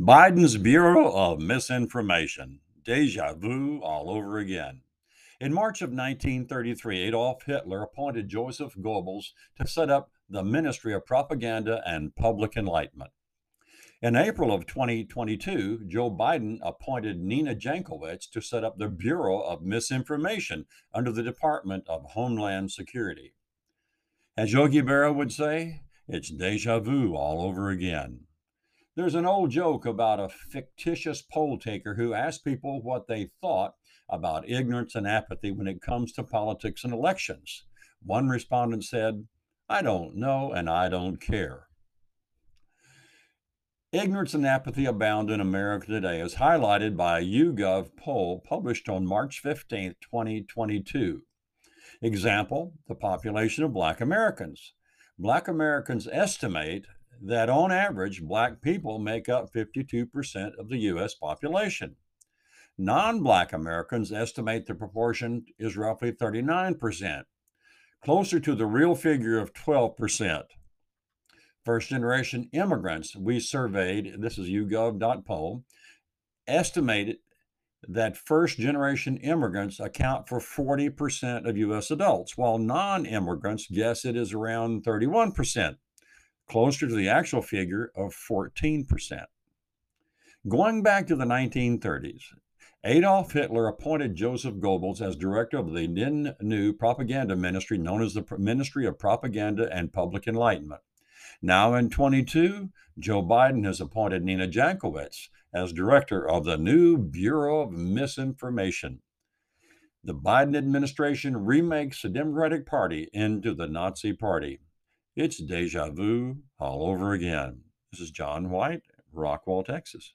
Biden's Bureau of Misinformation. Deja vu all over again. In March of 1933, Adolf Hitler appointed Joseph Goebbels to set up the Ministry of Propaganda and Public Enlightenment. In April of 2022, Joe Biden appointed Nina Jankowicz to set up the Bureau of Misinformation under the Department of Homeland Security. As Yogi Berra would say, it's deja vu all over again. There's an old joke about a fictitious poll taker who asked people what they thought about ignorance and apathy when it comes to politics and elections. One respondent said, I don't know and I don't care. Ignorance and apathy abound in America today, as highlighted by a YouGov poll published on March 15, 2022. Example the population of Black Americans. Black Americans estimate that on average, Black people make up 52% of the U.S. population. Non Black Americans estimate the proportion is roughly 39%, closer to the real figure of 12%. First generation immigrants we surveyed, this is YouGov.poll, estimated that first generation immigrants account for 40% of US adults, while non immigrants guess it is around 31% closer to the actual figure of 14%. Going back to the 1930s, Adolf Hitler appointed Joseph Goebbels as director of the then new propaganda ministry known as the Ministry of Propaganda and Public Enlightenment. Now in 22, Joe Biden has appointed Nina Jankowicz as director of the new Bureau of Misinformation. The Biden administration remakes the Democratic Party into the Nazi Party. It's deja vu all over again. This is John White, Rockwall, Texas.